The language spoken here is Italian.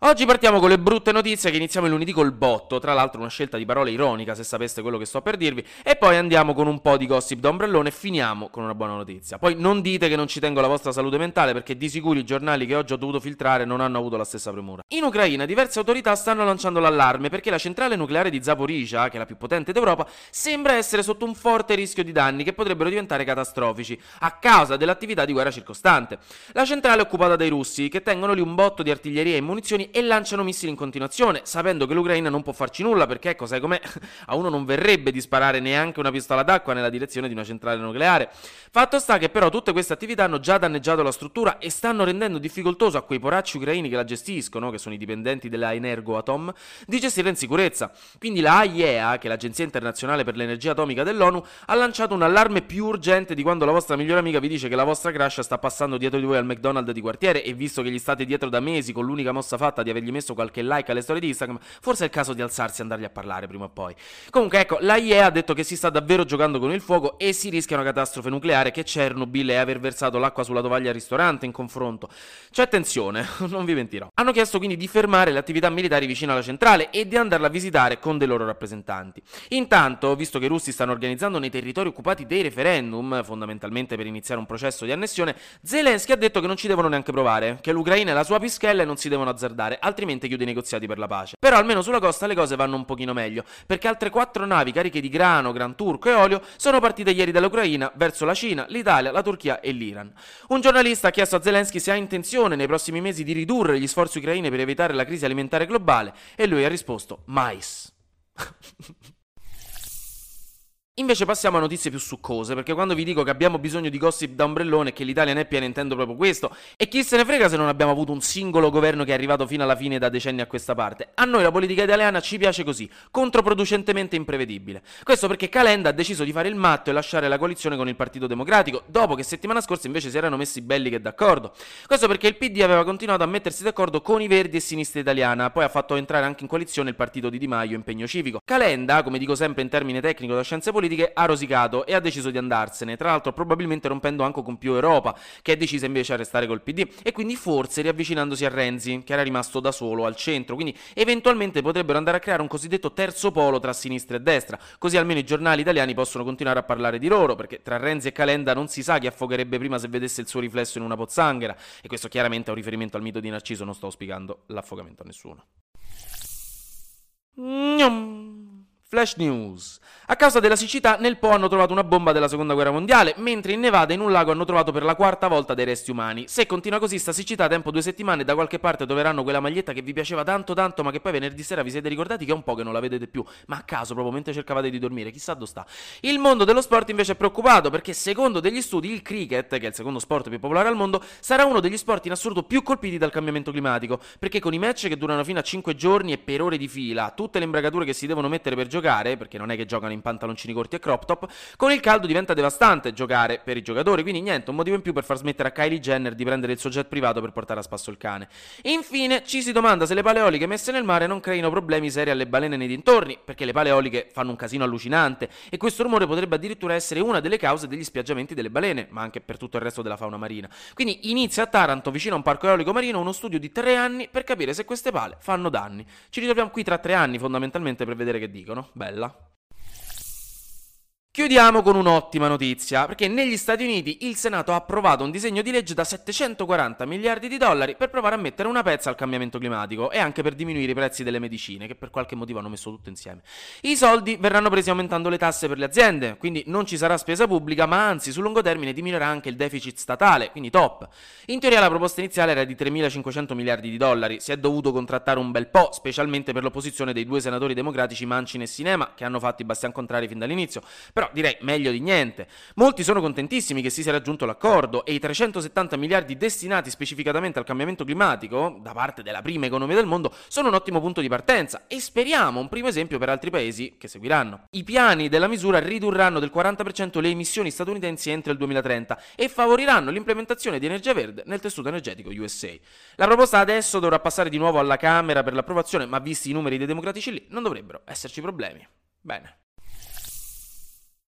Oggi partiamo con le brutte notizie che iniziamo il lunedì col botto, tra l'altro una scelta di parole ironica se sapeste quello che sto per dirvi, e poi andiamo con un po' di gossip da ombrellone e finiamo con una buona notizia. Poi non dite che non ci tengo la vostra salute mentale perché di sicuro i giornali che oggi ho dovuto filtrare non hanno avuto la stessa premura. In Ucraina diverse autorità stanno lanciando l'allarme perché la centrale nucleare di Zaporizhia, che è la più potente d'Europa, sembra essere sotto un forte rischio di danni che potrebbero diventare catastrofici a causa dell'attività di guerra circostante. La centrale è occupata dai russi che tengono lì un botto di artiglieria e munizioni e lanciano missili in continuazione, sapendo che l'Ucraina non può farci nulla perché, ecco, sai com'è? A uno non verrebbe di sparare neanche una pistola d'acqua nella direzione di una centrale nucleare. Fatto sta che però tutte queste attività hanno già danneggiato la struttura e stanno rendendo difficoltoso a quei poracci ucraini che la gestiscono, che sono i dipendenti della Energoatom, di gestirla in sicurezza. Quindi la AIEA, che è l'Agenzia Internazionale per l'Energia Atomica dell'ONU, ha lanciato un allarme più urgente di quando la vostra migliore amica vi dice che la vostra crash sta passando dietro di voi al McDonald's di quartiere e visto che gli state dietro da mesi con l'unica mossa fatta di avergli messo qualche like alle storie di Instagram, forse è il caso di alzarsi e andargli a parlare prima o poi. Comunque, ecco, la IEA ha detto che si sta davvero giocando con il fuoco e si rischia una catastrofe nucleare che Chernobyl e aver versato l'acqua sulla tovaglia al ristorante in confronto. C'è attenzione, non vi mentirò. Hanno chiesto quindi di fermare le attività militari vicino alla centrale e di andarla a visitare con dei loro rappresentanti. Intanto, visto che i russi stanno organizzando nei territori occupati dei referendum, fondamentalmente per iniziare un processo di annessione, Zelensky ha detto che non ci devono neanche provare, che l'Ucraina è la sua pischella e non si devono azzardare, altrimenti chiude i negoziati per la pace. Però almeno sulla costa le cose vanno un pochino meglio, perché altre quattro navi cariche di grano, gran turco e olio sono partite ieri dall'Ucraina verso la Cina, l'Italia, la Turchia e l'Iran. Un giornalista ha chiesto a Zelensky se ha intenzione nei prossimi mesi di ridurre gli sforzi ucraini per evitare la crisi alimentare globale e lui ha risposto mais. Invece passiamo a notizie più succose, perché quando vi dico che abbiamo bisogno di gossip da ombrellone e che l'Italia ne è piena intendo proprio questo, e chi se ne frega se non abbiamo avuto un singolo governo che è arrivato fino alla fine da decenni a questa parte. A noi la politica italiana ci piace così, controproducentemente imprevedibile. Questo perché Calenda ha deciso di fare il matto e lasciare la coalizione con il Partito Democratico, dopo che settimana scorsa invece si erano messi belli che d'accordo. Questo perché il PD aveva continuato a mettersi d'accordo con i Verdi e Sinistra Italiana, poi ha fatto entrare anche in coalizione il partito di Di Maio, Impegno Civico. Calenda, come dico sempre in termine tecnico da scienze politiche, politiche ha rosicato e ha deciso di andarsene, tra l'altro probabilmente rompendo anche con più Europa, che è decisa invece a restare col PD, e quindi forse riavvicinandosi a Renzi, che era rimasto da solo al centro, quindi eventualmente potrebbero andare a creare un cosiddetto terzo polo tra sinistra e destra, così almeno i giornali italiani possono continuare a parlare di loro, perché tra Renzi e Calenda non si sa chi affogherebbe prima se vedesse il suo riflesso in una pozzanghera, e questo chiaramente è un riferimento al mito di Narciso, non sto spiegando l'affogamento a nessuno. Flash News. A causa della siccità, nel Po hanno trovato una bomba della seconda guerra mondiale, mentre in Nevada in un lago hanno trovato per la quarta volta dei resti umani. Se continua così sta siccità, tempo due settimane, da qualche parte troveranno quella maglietta che vi piaceva tanto tanto, ma che poi venerdì sera vi siete ricordati che è un po' che non la vedete più, ma a caso proprio mentre cercavate di dormire, chissà dove sta. Il mondo dello sport invece è preoccupato perché secondo degli studi il cricket, che è il secondo sport più popolare al mondo, sarà uno degli sport in assoluto più colpiti dal cambiamento climatico, perché con i match che durano fino a 5 giorni e per ore di fila, tutte le imbragature che si devono mettere per giocare, perché non è che giocano in pantaloncini corti e crop top, con il caldo diventa devastante giocare per i giocatori, quindi niente, un motivo in più per far smettere a Kylie Jenner di prendere il suo jet privato per portare a spasso il cane. Infine ci si domanda se le paleoliche messe nel mare non creino problemi seri alle balene nei dintorni, perché le paleoliche fanno un casino allucinante e questo rumore potrebbe addirittura essere una delle cause degli spiaggiamenti delle balene, ma anche per tutto il resto della fauna marina. Quindi inizia a Taranto, vicino a un parco eolico marino, uno studio di tre anni per capire se queste pale fanno danni. Ci ritroviamo qui tra tre anni fondamentalmente per vedere che dicono. Bella. Chiudiamo con un'ottima notizia, perché negli Stati Uniti il Senato ha approvato un disegno di legge da 740 miliardi di dollari per provare a mettere una pezza al cambiamento climatico e anche per diminuire i prezzi delle medicine, che per qualche motivo hanno messo tutto insieme. I soldi verranno presi aumentando le tasse per le aziende, quindi non ci sarà spesa pubblica, ma anzi sul lungo termine diminuirà anche il deficit statale, quindi top. In teoria la proposta iniziale era di 3.500 miliardi di dollari, si è dovuto contrattare un bel po', specialmente per l'opposizione dei due senatori democratici Manchin e Sinema, che hanno fatto i bastian contrari fin dall'inizio, però direi meglio di niente. Molti sono contentissimi che si sia raggiunto l'accordo e i 370 miliardi destinati specificatamente al cambiamento climatico, da parte della prima economia del mondo, sono un ottimo punto di partenza e speriamo un primo esempio per altri paesi che seguiranno. I piani della misura ridurranno del 40% le emissioni statunitensi entro il 2030 e favoriranno l'implementazione di energia verde nel tessuto energetico USA. La proposta adesso dovrà passare di nuovo alla Camera per l'approvazione, ma visti i numeri dei democratici lì non dovrebbero esserci problemi. Bene.